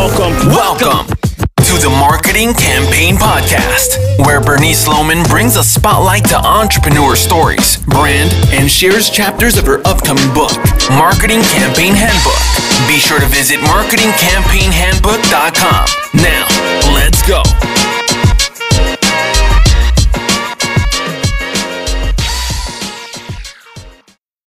Welcome. Welcome to the Marketing Campaign Podcast, where Bernice Loman brings a spotlight to entrepreneur stories, brand, and shares chapters of her upcoming book, Marketing Campaign Handbook. Be sure to visit marketingcampaignhandbook.com. Now, let's go.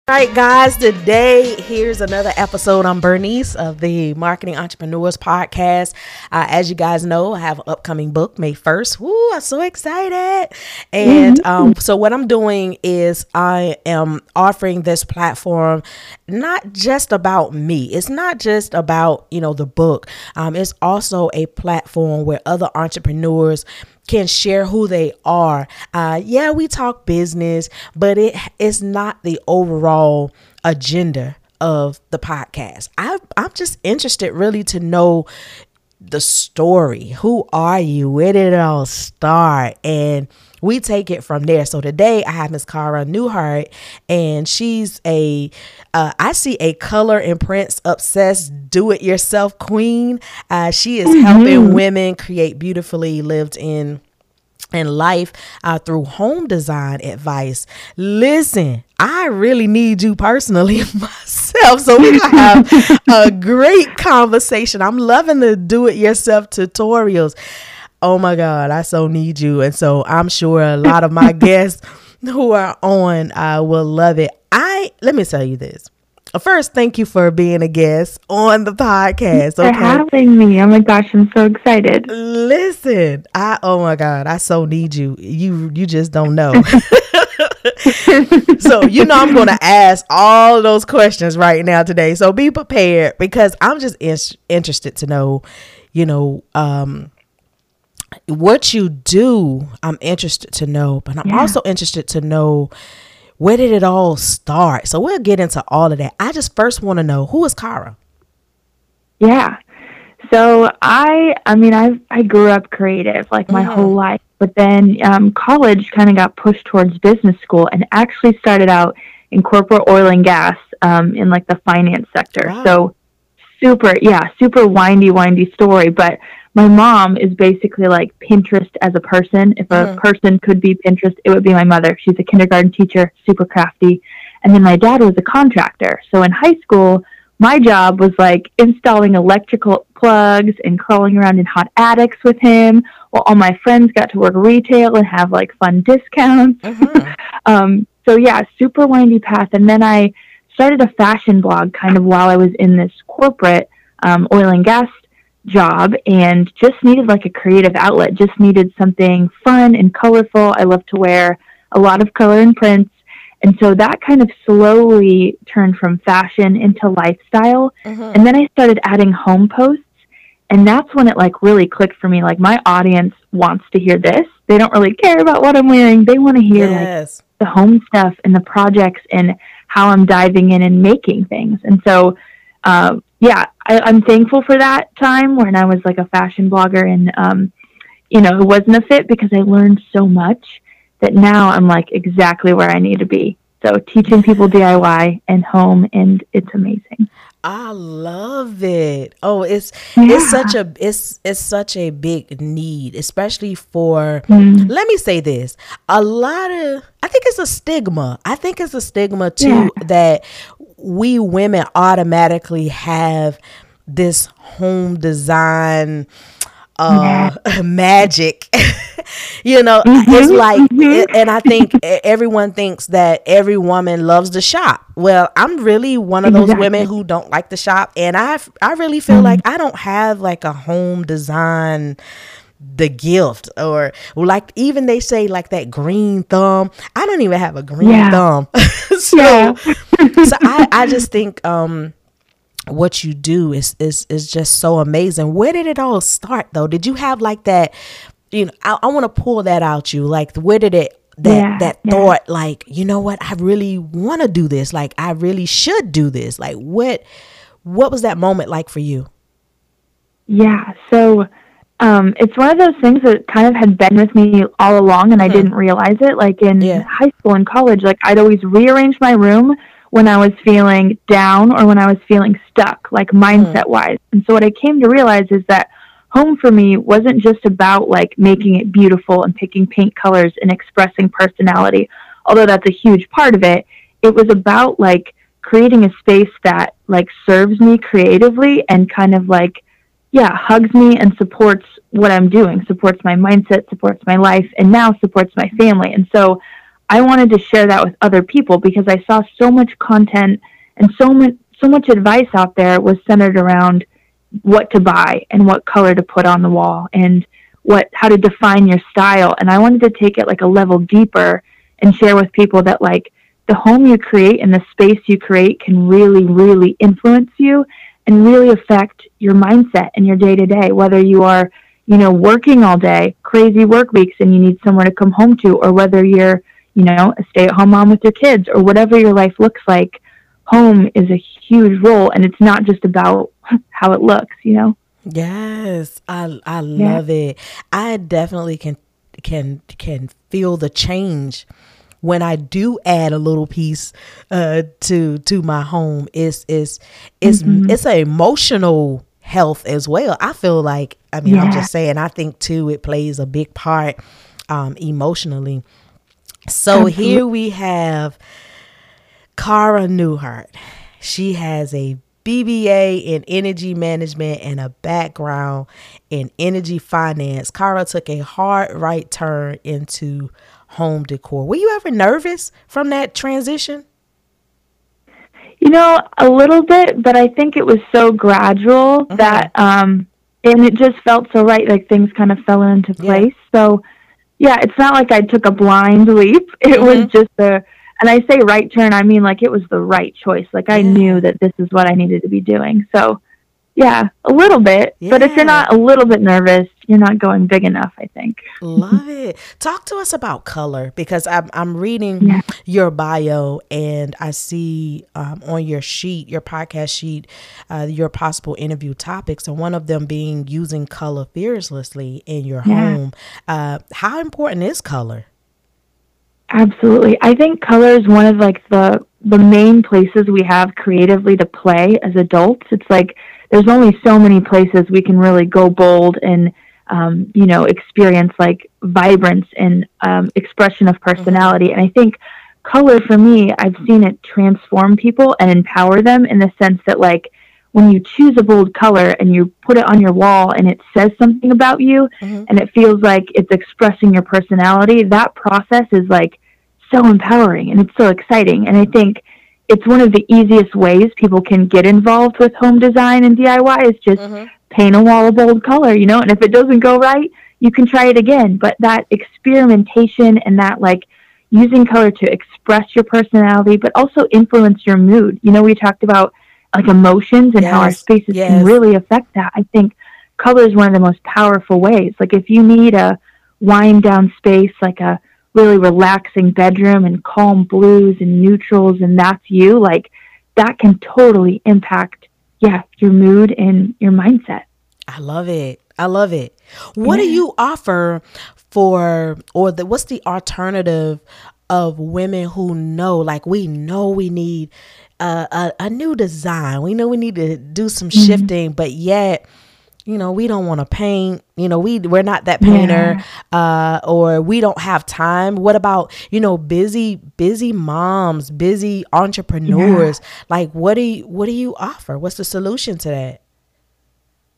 All right, guys, today here's another episode. I'm Bernice of the Marketing Entrepreneurs Podcast. Uh, as you guys know, I have an upcoming book May 1st. Woo, I'm so excited. And um, so, what I'm doing is I am offering this platform not just about me, it's not just about, you know, the book, um, it's also a platform where other entrepreneurs can share who they are. Uh, yeah, we talk business, but it it is not the overall agenda of the podcast. I, I'm just interested really to know the story. Who are you? Where did it all start? And we take it from there. So today I have Miss Cara Newhart, and she's a uh, I see a color and prints obsessed do it yourself queen. Uh, she is helping women create beautifully lived in in life uh, through home design advice. Listen, I really need you personally myself. So we gonna have a great conversation. I'm loving the do it yourself tutorials. Oh my God, I so need you. And so I'm sure a lot of my guests who are on uh, will love it. I let me tell you this. First, thank you for being a guest on the podcast. For having me. Oh my gosh, I'm so excited. Listen, I oh my god, I so need you. You you just don't know. so you know I'm going to ask all those questions right now today. So be prepared because I'm just in- interested to know, you know, um what you do. I'm interested to know, but I'm Yeah. also interested to know where did it all start. So we'll get into all of that. I just first want to know who is Cara? Yeah. So I, I mean, I I grew up creative like my Mhm. whole life, but then um, college kind of got pushed towards business school, and actually started out in corporate oil and gas um, in like the finance sector. Wow. So super, yeah, super windy, windy story. But my mom is basically like Pinterest as a person. If a Mhm. person could be Pinterest, it would be my mother. She's a kindergarten teacher, super crafty. And then my dad was a contractor. So in high school, my job was like installing electrical plugs and crawling around in hot attics with him while all my friends got to work retail and have like fun discounts. Mhm. Um, so yeah, super windy path. And then I started a fashion blog kind of while I was in this corporate um, oil and gas job and just needed like a creative outlet, just needed something fun and colorful. I love to wear a lot of color and prints. And so that kind of slowly turned from fashion into lifestyle. Mhm. And then I started adding home posts. And that's when it like really clicked for me. Like my audience wants to hear this. They don't really care about what I'm wearing. They want to hear like the home stuff and the projects and how I'm diving in and making things. And so, uh, yeah, I, I'm thankful for that time when I was like a fashion blogger and, um, you know, it wasn't a fit because I learned so much that now I'm like exactly where I need to be. So teaching people DIY and home, and it's amazing. I love it. Oh, it's Yeah. it's such a it's it's such a big need, especially for Mm. let me say this. A lot of I think it's a stigma. I think it's a stigma too Yeah. that we women automatically have this home design uh magic. You know it's Mhm, like mhm. and i think everyone thinks that every woman loves to shop. Well i'm really one of those women who don't like to shop and i i really feel like i don't have like a home design the gift or like even they say like that green thumb i don't even have a green Yeah. thumb so Yeah. so I, I just think um what you do is is is just so amazing. Where did it all start though? Did you have like that you know, I, I want to pull that out you. Like where did it that Yeah, that yeah. thought like, you know what, I really want to do this. Like I really should do this. Like what what was that moment like for you? Yeah. So um, it's one of those things that kind of had been with me all along, and I didn't realize it. Like in Yeah. high school and college, like I'd always rearrange my room when I was feeling down or when I was feeling stuck, like mindset wise. And so what I came to realize is that home for me wasn't just about like making it beautiful and picking paint colors and expressing personality, although that's a huge part of it. It was about like creating a space that like serves me creatively and kind of like yeah, hugs me and supports what I'm doing, supports my mindset, supports my life, and now supports my family. And so I wanted to share that with other people because I saw so much content and so much so much advice out there was centered around what to buy and what color to put on the wall and what how to define your style and I wanted to take it like a level deeper and share with people that like the home you create and the space you create can really really influence you and really affect your mindset and your day to day whether you are you know working all day crazy work weeks and you need somewhere to come home to or whether you're you know, a stay at home mom with your kids or whatever your life looks like, home is a huge role and it's not just about how it looks, you know? Yes, I I love yeah. it. I definitely can can can feel the change when I do add a little piece uh, to to my home. It's it's it's mm-hmm. it's an emotional health as well. I feel like I mean yeah. I'm just saying I think too it plays a big part um, emotionally so Absolutely. here we have Cara Newhart. She has a BBA in energy management and a background in energy finance. Cara took a hard right turn into home decor. Were you ever nervous from that transition? You know, a little bit, but I think it was so gradual mm-hmm. that um and it just felt so right like things kind of fell into place. Yeah. So yeah, it's not like I took a blind leap. It mm-hmm. was just a, and I say right turn, I mean like it was the right choice. Like I knew that this is what I needed to be doing. So yeah, a little bit. Yeah. But if you're not a little bit nervous, you're not going big enough, I think. Love it. Talk to us about color because I'm, I'm reading yeah. your bio and I see um, on your sheet, your podcast sheet, uh, your possible interview topics, and one of them being using color fearlessly in your yeah. home. Uh, how important is color? Absolutely. I think color is one of like the the main places we have creatively to play as adults. It's like there's only so many places we can really go bold and um, you know experience like vibrance and um, expression of personality. And I think color for me, I've seen it transform people and empower them in the sense that like when you choose a bold color and you put it on your wall and it says something about you mm-hmm. and it feels like it's expressing your personality, that process is like so empowering and it's so exciting. And I think it's one of the easiest ways people can get involved with home design and DIY is just mm-hmm. Paint a wall a bold color, you know, and if it doesn't go right, you can try it again. But that experimentation and that like using color to express your personality, but also influence your mood. You know, we talked about like emotions and yes. how our spaces yes. can really affect that. I think color is one of the most powerful ways. Like if you need a wind down space, like a really relaxing bedroom and calm blues and neutrals and that's you, like that can totally impact, yeah, your mood and your mindset. I love it. I love it. What yeah. do you offer for, or the, what's the alternative of women who know, like we know we need a, a, a new design. We know we need to do some mm-hmm. shifting, but yet you know we don't want to paint you know we we're not that painter yeah. uh or we don't have time what about you know busy busy moms busy entrepreneurs yeah. like what do you what do you offer what's the solution to that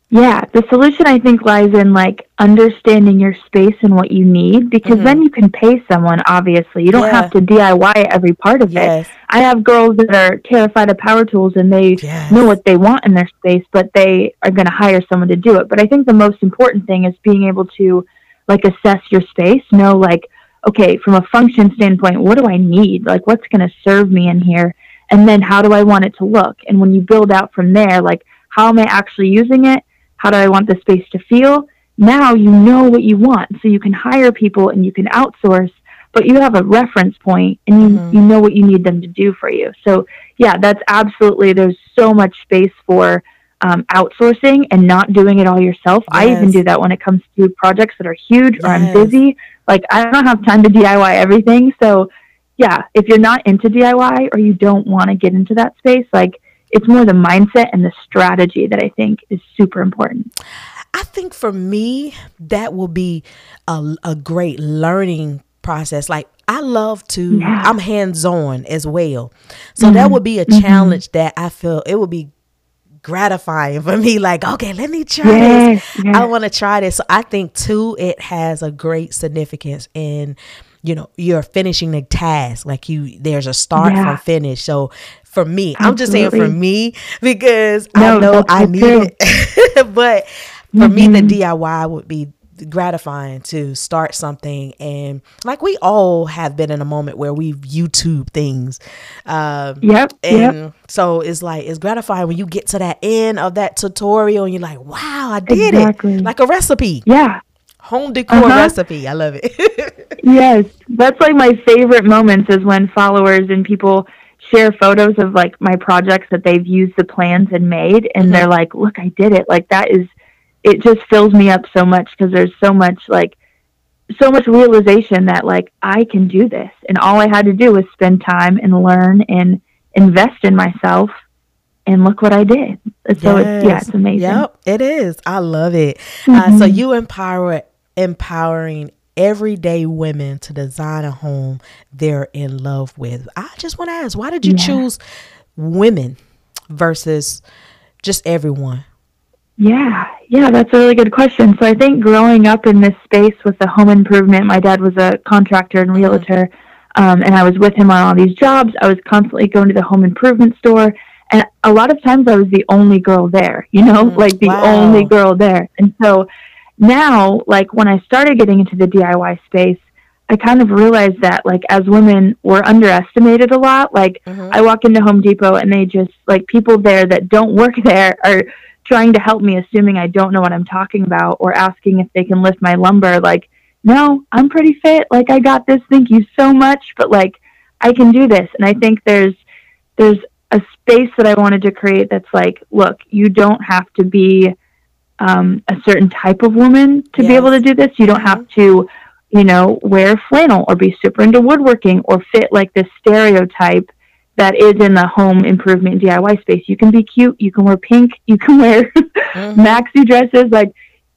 yeah, the solution I think lies in like understanding your space and what you need because mm-hmm. then you can pay someone, obviously. You don't yeah. have to DIY every part of yes. it. I have girls that are terrified of power tools and they yes. know what they want in their space, but they are going to hire someone to do it. But I think the most important thing is being able to like assess your space, know like, okay, from a function standpoint, what do I need? Like, what's going to serve me in here? And then how do I want it to look? And when you build out from there, like, how am I actually using it? How do I want the space to feel? Now you know what you want. So you can hire people and you can outsource, but you have a reference point and you, mm-hmm. you know what you need them to do for you. So, yeah, that's absolutely, there's so much space for um, outsourcing and not doing it all yourself. Yes. I even do that when it comes to projects that are huge yes. or I'm busy. Like, I don't have time to DIY everything. So, yeah, if you're not into DIY or you don't want to get into that space, like it's more the mindset and the strategy that I think is super important. I think for me, that will be a, a great learning process. Like I love to, yeah. I'm hands on as well. So mm-hmm. that would be a mm-hmm. challenge that I feel it would be gratifying for me. Like, okay, let me try yes, this. Yes. I want to try this. So I think too, it has a great significance in, you know, you're finishing the task. Like you, there's a start yeah. from finish. So for me, Absolutely. I'm just saying for me because no, I know I need true. it. but for mm-hmm. me, the mm-hmm. DIY would be gratifying to start something and like we all have been in a moment where we've youtube things um yep and yep. so it's like it's gratifying when you get to that end of that tutorial and you're like wow i did exactly. it like a recipe yeah home decor uh-huh. recipe i love it yes that's like my favorite moments is when followers and people share photos of like my projects that they've used the plans and made and mm-hmm. they're like look i did it like that is it just fills me up so much because there's so much like so much realization that like I can do this and all I had to do was spend time and learn and invest in myself and look what I did. So yes. it's yeah, it's amazing. Yep, it is. I love it. Mm-hmm. Uh, so mm-hmm. you empower empowering everyday women to design a home they're in love with. I just want to ask, why did you yeah. choose women versus just everyone? Yeah, yeah, that's a really good question. So I think growing up in this space with the home improvement, my dad was a contractor and mm-hmm. realtor, um, and I was with him on all these jobs. I was constantly going to the home improvement store, and a lot of times I was the only girl there, you know, mm, like the wow. only girl there. And so now, like when I started getting into the DIY space, I kind of realized that like as women we're underestimated a lot. Like mm-hmm. I walk into Home Depot and they just like people there that don't work there are trying to help me, assuming I don't know what I'm talking about, or asking if they can lift my lumber. Like, no, I'm pretty fit. Like, I got this. Thank you so much. But like, I can do this. And I think there's there's a space that I wanted to create that's like, look, you don't have to be um, a certain type of woman to yes. be able to do this. You don't mm-hmm. have to, you know, wear flannel or be super into woodworking or fit like this stereotype that is in the home improvement DIY space. You can be cute, you can wear pink, you can wear mm-hmm. maxi dresses. Like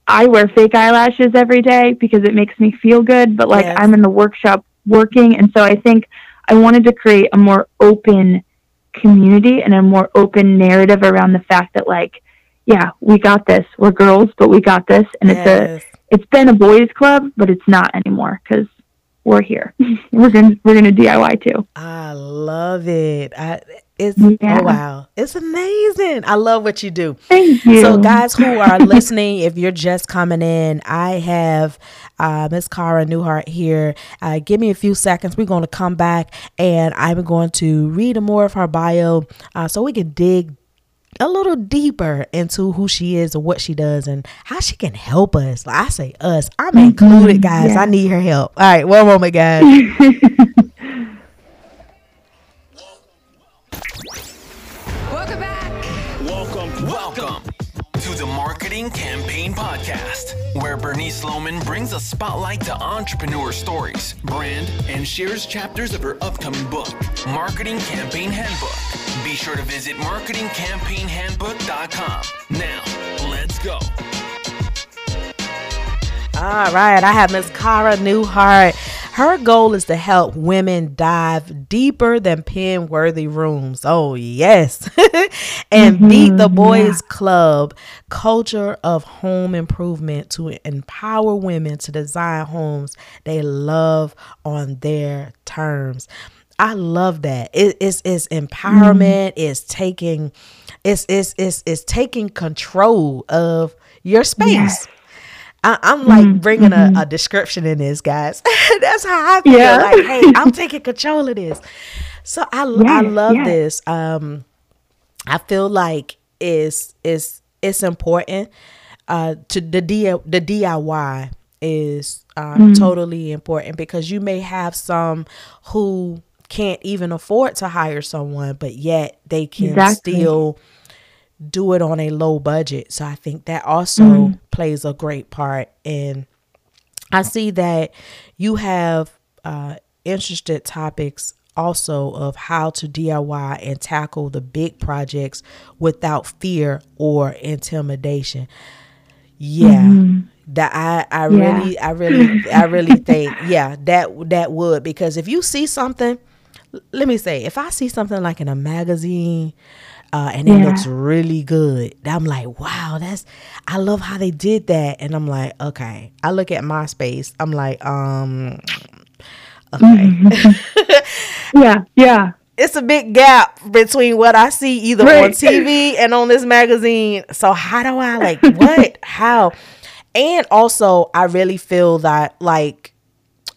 I wear fake eyelashes every day because it makes me feel good, but like yes. I'm in the workshop working and so I think I wanted to create a more open community and a more open narrative around the fact that like yeah, we got this. We're girls, but we got this and yes. it's a it's been a boys club, but it's not anymore cuz we're here. we're gonna we're gonna DIY too. I love it. I it's yeah. oh wow. It's amazing. I love what you do. Thank you. So guys who are listening, if you're just coming in, I have uh, Miss Cara Newhart here. Uh, give me a few seconds. We're going to come back and I'm going to read more of her bio uh, so we can dig a little deeper into who she is and what she does and how she can help us. Like I say us, I'm mm-hmm. included, guys. Yeah. I need her help. All right, one moment, guys. Welcome back. Welcome. Welcome to the Marketing Campaign Podcast, where Bernice Loman brings a spotlight to entrepreneur stories, brand, and shares chapters of her upcoming book, Marketing Campaign Handbook. Be sure to visit marketingcampaignhandbook.com. Now, let's go. All right, I have Miss Cara Newhart. Her goal is to help women dive deeper than pin worthy rooms. Oh, yes. and mm-hmm, beat the boys' yeah. club culture of home improvement to empower women to design homes they love on their terms. I love that. It, it's it's empowerment. Mm. It's taking it's it's it's it's taking control of your space. Yes. I, am like mm-hmm. bringing mm-hmm. A, a, description in this, guys. That's how I feel. Yeah. Like, hey, I'm taking control of this. So I I love this. Um, I feel like it's it's it's important. Uh, to the D the DIY is uh, mm-hmm. totally important because you may have some who can't even afford to hire someone, but yet they can exactly. still do it on a low budget. So I think that also mm-hmm. plays a great part. And I see that you have uh, interested topics also of how to DIY and tackle the big projects without fear or intimidation. Yeah. Mm-hmm. That I, I yeah. really I really I really think yeah that that would because if you see something let me say if I see something like in a magazine uh, and it looks really good. I'm like, wow, that's I love how they did that. And I'm like, okay. I look at my space. I'm like, um, okay. yeah, yeah. It's a big gap between what I see either right. on TV and on this magazine. So how do I like what? how? And also I really feel that like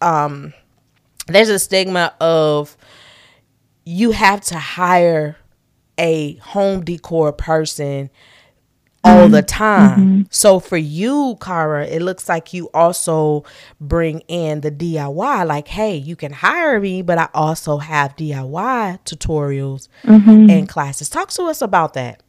um there's a stigma of you have to hire a home decor person all the mm-hmm. time. Mm-hmm. So for you, Cara, it looks like you also bring in the DIY. Like, hey, you can hire me, but I also have DIY tutorials mm-hmm. and classes. Talk to us about that.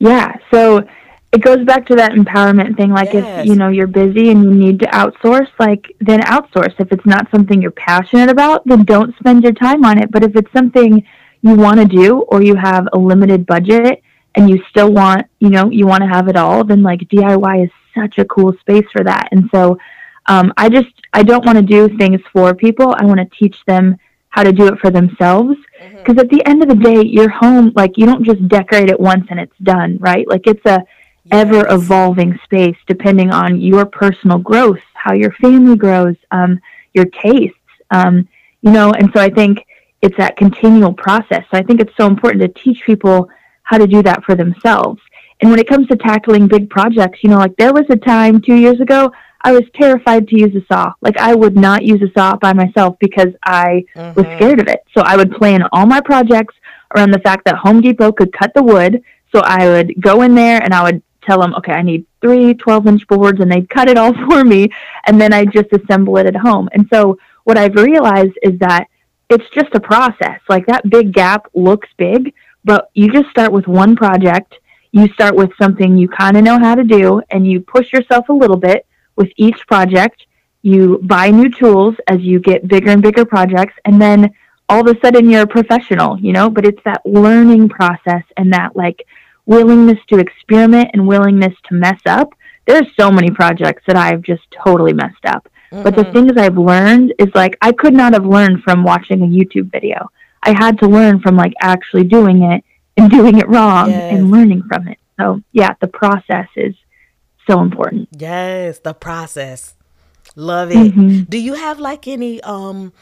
Yeah. So it goes back to that empowerment thing. Like yes. if you know you're busy and you need to outsource, like then outsource. If it's not something you're passionate about, then don't spend your time on it. But if it's something you want to do or you have a limited budget and you still want, you know, you want to have it all, then like DIY is such a cool space for that. And so um, I just, I don't want to do things for people. I want to teach them how to do it for themselves. Because mm-hmm. at the end of the day, your home, like you don't just decorate it once and it's done, right? Like it's a ever evolving space depending on your personal growth, how your family grows, um, your tastes, um, you know. And so I think it's that continual process. So I think it's so important to teach people how to do that for themselves. And when it comes to tackling big projects, you know, like there was a time two years ago I was terrified to use a saw. Like I would not use a saw by myself because I mm-hmm. was scared of it. So I would plan all my projects around the fact that Home Depot could cut the wood. So I would go in there and I would tell them, okay, I need three 12 inch boards and they'd cut it all for me. And then I just assemble it at home. And so what I've realized is that it's just a process. Like that big gap looks big, but you just start with one project. You start with something you kind of know how to do, and you push yourself a little bit with each project. You buy new tools as you get bigger and bigger projects, and then all of a sudden you're a professional, you know? But it's that learning process and that like willingness to experiment and willingness to mess up. There's so many projects that I've just totally messed up. Mm-hmm. But the things I've learned is like I could not have learned from watching a YouTube video. I had to learn from like actually doing it and doing it wrong yes. and learning from it. So, yeah, the process is so important. Yes, the process. Love it. Mm-hmm. Do you have like any um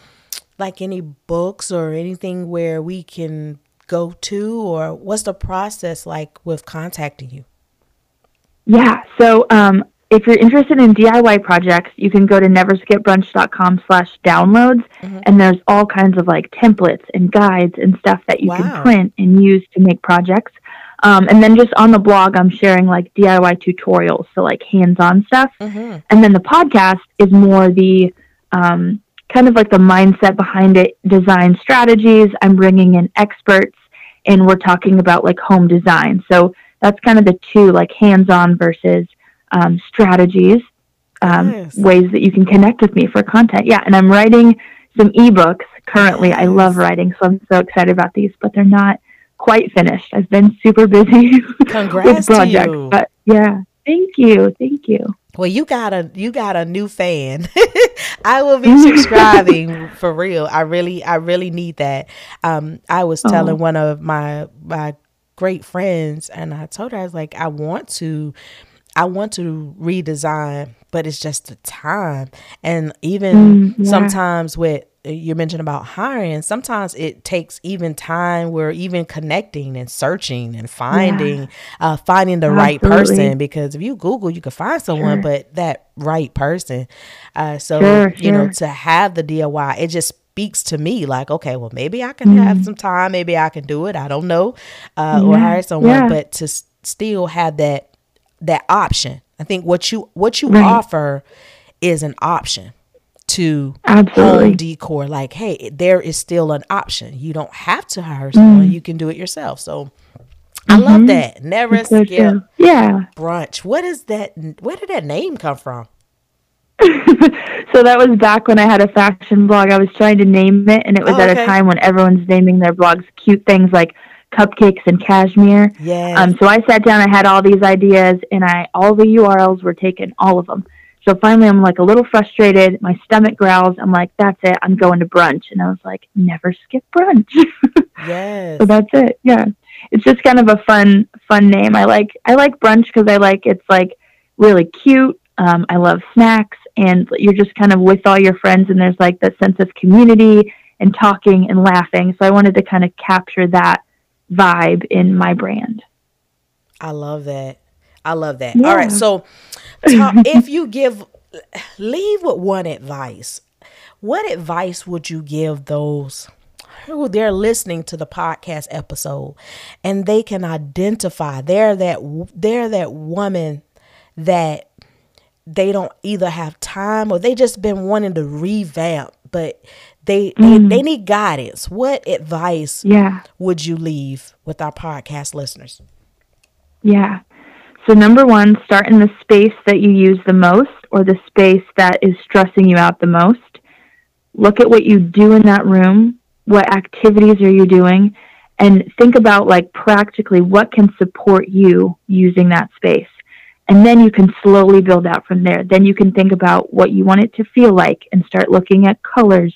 like any books or anything where we can go to or what's the process like with contacting you? Yeah, so um if you're interested in DIY projects, you can go to neverskipbrunch.com slash downloads mm-hmm. and there's all kinds of like templates and guides and stuff that you wow. can print and use to make projects. Um, and then just on the blog, I'm sharing like DIY tutorials, so like hands-on stuff. Mm-hmm. And then the podcast is more the um, kind of like the mindset behind it, design strategies. I'm bringing in experts, and we're talking about like home design. So that's kind of the two, like hands-on versus um, strategies, um, nice. ways that you can connect with me for content. Yeah, and I'm writing some ebooks currently. Nice. I love writing, so I'm so excited about these, but they're not quite finished. I've been super busy with projects, but yeah, thank you, thank you. Well, you got a you got a new fan. I will be subscribing for real. I really I really need that. Um, I was telling oh. one of my my great friends, and I told her I was like, I want to I want to redesign, but it's just the time. And even mm, yeah. sometimes with you mentioned about hiring, sometimes it takes even time where even connecting and searching and finding yeah. uh, finding the Absolutely. right person because if you Google you can find someone, sure. but that right person. Uh, so sure, you know, to have the DIY, it just speaks to me like, okay, well maybe I can mm. have some time, maybe I can do it. I don't know, uh, yeah. or hire someone, but to s- still have that that option. I think what you what you right. offer is an option to Absolutely. home decor. Like, hey, there is still an option. You don't have to hire someone. Mm. You can do it yourself. So I mm-hmm. love that. Never skip. Yeah. Brunch. What is that? Where did that name come from? so that was back when I had a fashion blog. I was trying to name it, and it was Oh, at a time when everyone's naming their blogs cute things like cupcakes and cashmere. Yes. Um, so I sat down, I had all these ideas, and I all the URLs were taken, all of them. So finally, I'm like a little frustrated. My stomach growls. I'm like, "That's it. I'm going to brunch." And I was like, "Never skip brunch." yes. so that's it. Yeah, it's just kind of a fun, fun name. I like, I like brunch because I like it's like really cute. Um, I love snacks, and you're just kind of with all your friends, and there's like that sense of community and talking and laughing. So I wanted to kind of capture that vibe in my brand. I love that. I love that. Yeah. All right. So, ta- if you give, leave with one advice. What advice would you give those who they're listening to the podcast episode and they can identify they're that they're that woman that they don't either have time or they just been wanting to revamp, but they they, mm. they need guidance. What advice Yeah. would you leave with our podcast listeners? Yeah. So, number one, start in the space that you use the most or the space that is stressing you out the most. Look at what you do in that room. What activities are you doing? And think about, like, practically what can support you using that space. And then you can slowly build out from there. Then you can think about what you want it to feel like and start looking at colors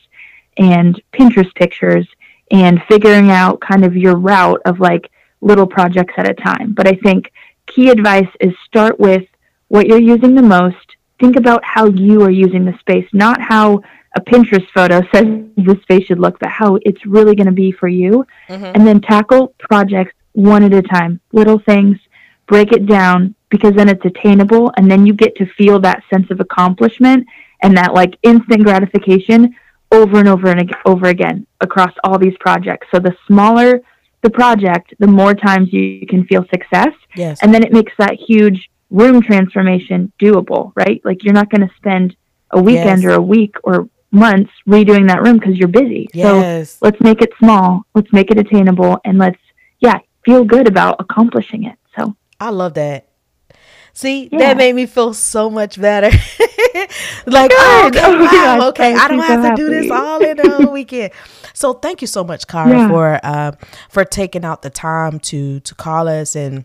and Pinterest pictures and figuring out kind of your route of like little projects at a time. But I think key advice is start with what you're using the most. Think about how you are using the space, not how a Pinterest photo says the space should look, but how it's really going to be for you. Mm-hmm. And then tackle projects one at a time, little things, break it down because then it's attainable and then you get to feel that sense of accomplishment and that like instant gratification over and over and over again across all these projects. So the smaller the project, the more times you can feel success. Yes. And then it makes that huge room transformation doable, right? Like you're not going to spend a weekend Yes. or a week or months redoing that room because you're busy. Yes. So let's make it small, let's make it attainable, and let's, yeah, feel good about accomplishing it. So, I love that. See, Yeah. that made me feel so much better. like, oh, okay, Oh wow, okay, I don't have so to do this all in whole weekend. So, thank you so much, Cara, Yeah. for uh, for taking out the time to to call us and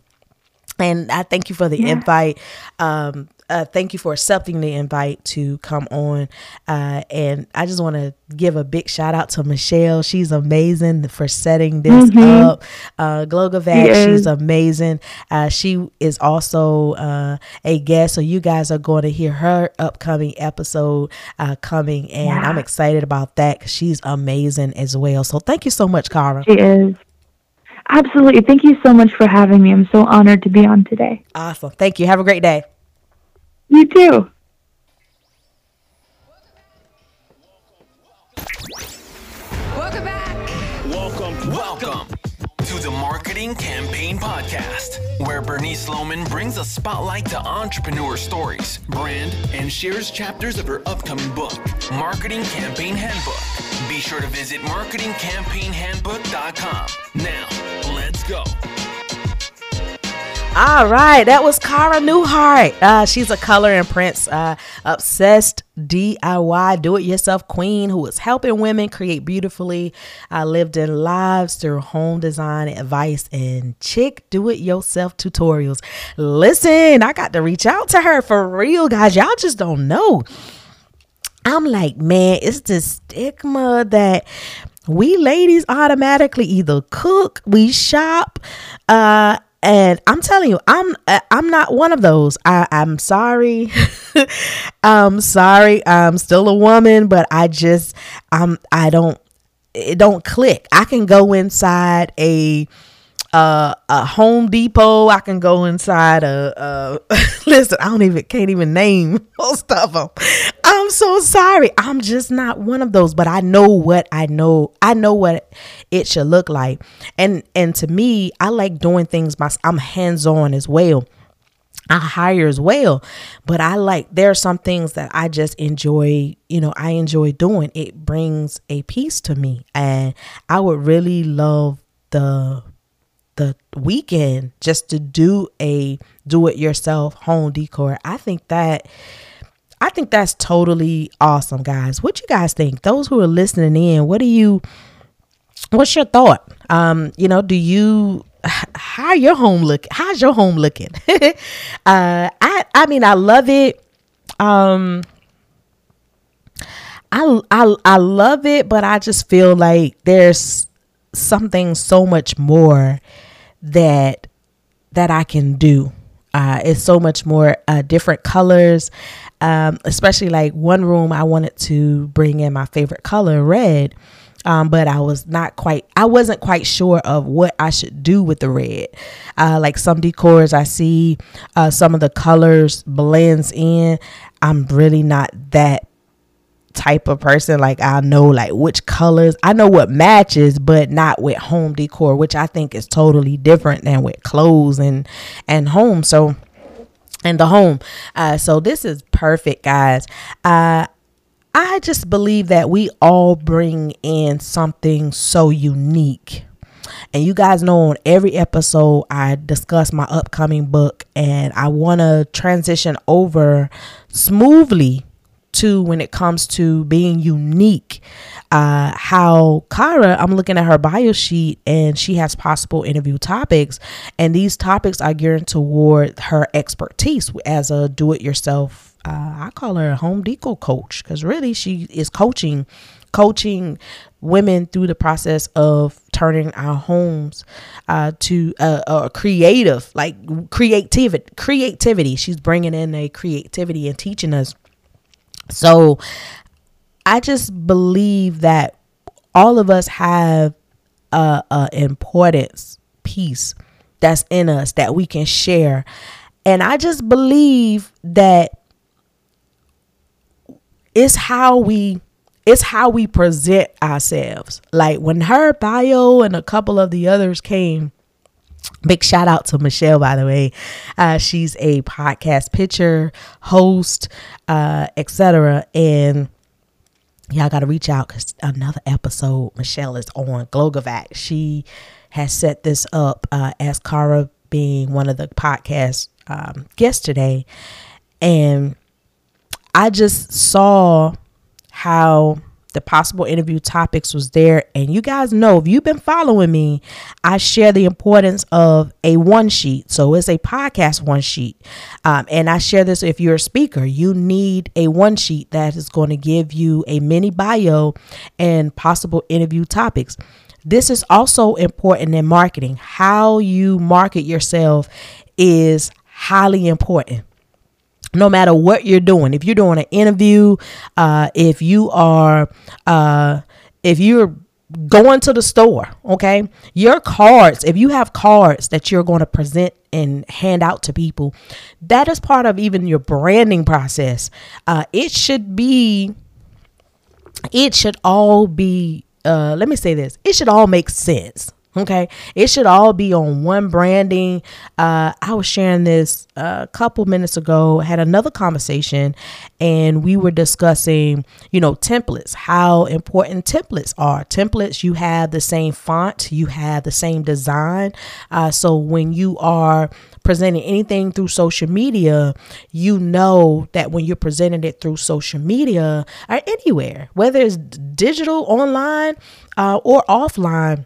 and I thank you for the Yeah. invite. Um, uh, thank you for accepting the invite to come on. Uh, and I just want to give a big shout out to Michelle. She's amazing for setting this Mhm. up. Uh, Glogovac, She she's amazing. Uh, she is also uh, a guest, so you guys are going to hear her upcoming episode uh, coming, and Yeah. I'm excited about that because she's amazing as well. So thank you so much, Cara. she is. Absolutely. Thank you so much for having me. I'm so honored to be on today. Awesome. Thank you. Have a great day. You too. Welcome back. Welcome, welcome to the Marketing Campaign Podcast, where Bernice Loman brings a spotlight to entrepreneur stories, brand, and shares chapters of her upcoming book, Marketing Campaign Handbook. Be sure to visit marketingcampaignhandbook.com. Now, let's go. All right, that was Cara Newhart. Uh, she's a color and prints uh, obsessed DIY do-it-yourself queen who is helping women create beautifully uh, lived in lives through home design advice and chick do-it-yourself tutorials. Listen, I got to reach out to her for real, guys. Y'all just don't know. I'm like, man, it's the stigma that we ladies automatically either cook, we shop, uh, and I'm telling you, I'm uh, I'm not one of those. I, I'm sorry. I'm sorry. I'm still a woman, but I just I'm I don't it don't click. I can go inside a uh, a Home Depot. I can go inside a, a listen. I don't even can't even name most of them. I'm so sorry. I'm just not one of those. But I know what I know. I know what it should look like. And and to me, I like doing things. My I'm hands on as well. I hire as well. But I like there are some things that I just enjoy, you know, I enjoy doing. It brings a peace to me. And I would really love the the weekend just to do a do it yourself home decor. I think that I think that's totally awesome, guys. What you guys think? Those who are listening in, what do you what's your thought? Um, you know, do you how your home look? How's your home looking? uh I I mean, I love it. Um I, I I love it, but I just feel like there's something so much more that that I can do. Uh, it's so much more uh, different colors, um, especially like one room I wanted to bring in my favorite color, red. Um, but I was not quite, I wasn't quite sure of what I should do with the red. Uh, like some decors, I see uh, some of the colors blends in. I'm really not that type of person like i know like which colors i know what matches but not with home decor which i think is totally different than with clothes and and home so and the home. Uh so this is perfect guys. Uh i just believe that we all bring in something so unique. And you guys know on every episode, I discuss my upcoming book, and I want to transition over smoothly to when it comes to being unique. Uh, how Cara, I'm looking at her bio sheet and she has possible interview topics, and these topics are geared toward her expertise as a do it yourself. Uh, I call her a home decor coach because really she is coaching coaching women through the process of turning our homes uh, to a, a, creative like creativity creativity she's bringing in a creativity and teaching us so I just believe that all of us have a, a importance piece that's in us that we can share. And I just believe that it's how we it's how we present ourselves. Like when her bio and a couple of the others came, Big shout out to Michelle, by the way. Uh, she's a podcast pitcher, host, uh, etc. And y'all got to reach out because another episode Michelle is on Glogovac. She has set this up uh, as Cara being one of the podcast um, guests today, and I just saw how the possible interview topics was there. And you guys know if you've been following me, I share the importance of a one sheet. So it's a podcast one sheet. Um, and I share this if you're a speaker, you need a one sheet that is going to give you a mini bio and possible interview topics. This is also important in marketing. How you market yourself is highly important no matter what you're doing if you're doing an interview uh, if you are uh, if you're going to the store okay your cards if you have cards that you're going to present and hand out to people that is part of even your branding process. Uh, it should be it should all be uh, let me say this it should all make sense Okay. It should all be on one branding. Uh, I was sharing this a couple minutes ago, had another conversation, and we were discussing, you know, templates, how important templates are. Templates, you have the same font, you have the same design. Uh, so when you are presenting anything through social media, you know that when you're presenting it through social media or anywhere, whether it's digital, online, uh, or offline,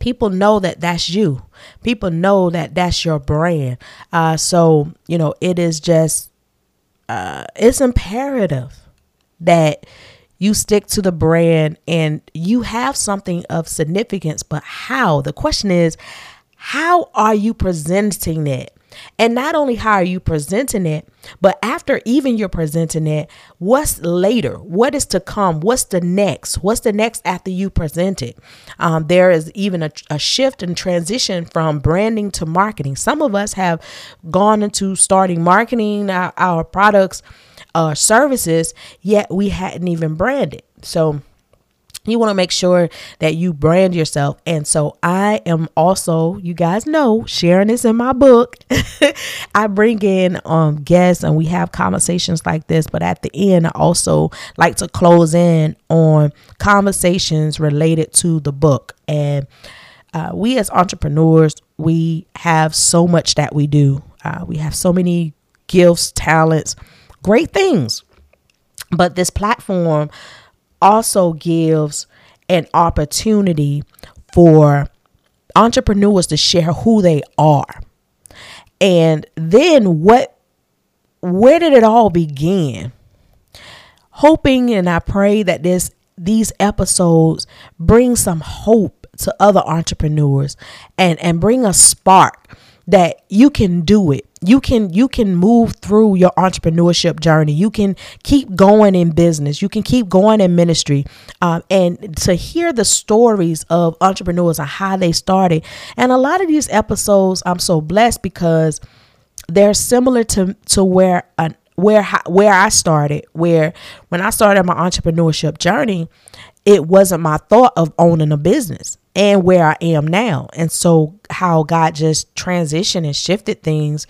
people know that that's you. People know that that's your brand. Uh, so you know it is just uh, it's imperative that you stick to the brand and you have something of significance. But how? The question is, how are you presenting it? And not only how are you presenting it, but after even you're presenting it, what's later? What is to come? What's the next? What's the next after you present it? Um, there is even a, a shift and transition from branding to marketing. Some of us have gone into starting marketing our, our products uh, services, yet we hadn't even branded. So, you want to make sure that you brand yourself. And so I am also, you guys know, sharing this in my book. I bring in um guests and we have conversations like this, but at the end I also like to close in on conversations related to the book. And uh, we as entrepreneurs, we have so much that we do. Uh, we have so many gifts, talents, great things. But this platform also gives an opportunity for entrepreneurs to share who they are. And then what where did it all begin? Hoping and I pray that this these episodes bring some hope to other entrepreneurs and and bring a spark that you can do it. You can you can move through your entrepreneurship journey. You can keep going in business. You can keep going in ministry. Um, and to hear the stories of entrepreneurs and how they started. And a lot of these episodes i'm so blessed because they're similar to to where uh, where where i started where when i started my entrepreneurship journey it wasn't my thought of owning a business and where I am now. And so how God just transitioned and shifted things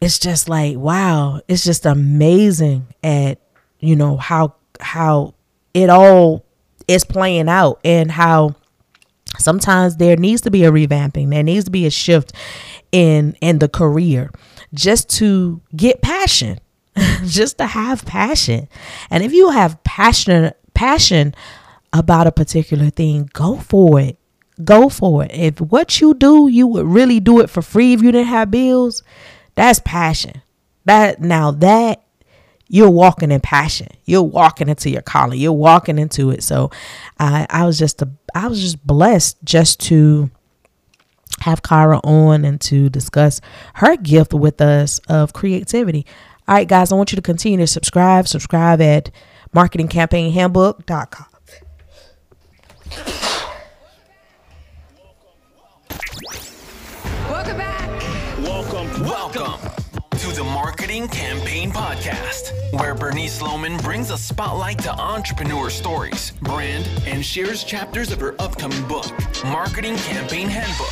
it's just like wow, it's just amazing at you know how how it all is playing out and how sometimes there needs to be a revamping there needs to be a shift in in the career just to get passion just to have passion and if you have passion passion about a particular thing, go for it. Go for it. If what you do, you would really do it for free if you didn't have bills, that's passion. That now that you're walking in passion. You're walking into your calling. You're walking into it. So I I was just a I was just blessed just to have Cara on and to discuss her gift with us of creativity. All right, guys, I want you to continue to subscribe. Subscribe at marketingcampaignhandbook.com. Welcome back. Welcome. Welcome to the Marketing Campaign Podcast, where Bernice Loman brings a spotlight to entrepreneur stories, brand, and shares chapters of her upcoming book, Marketing Campaign Handbook.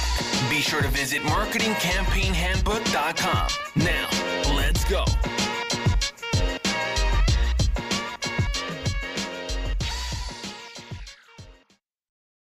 Be sure to visit marketingcampaignhandbook.com. Now,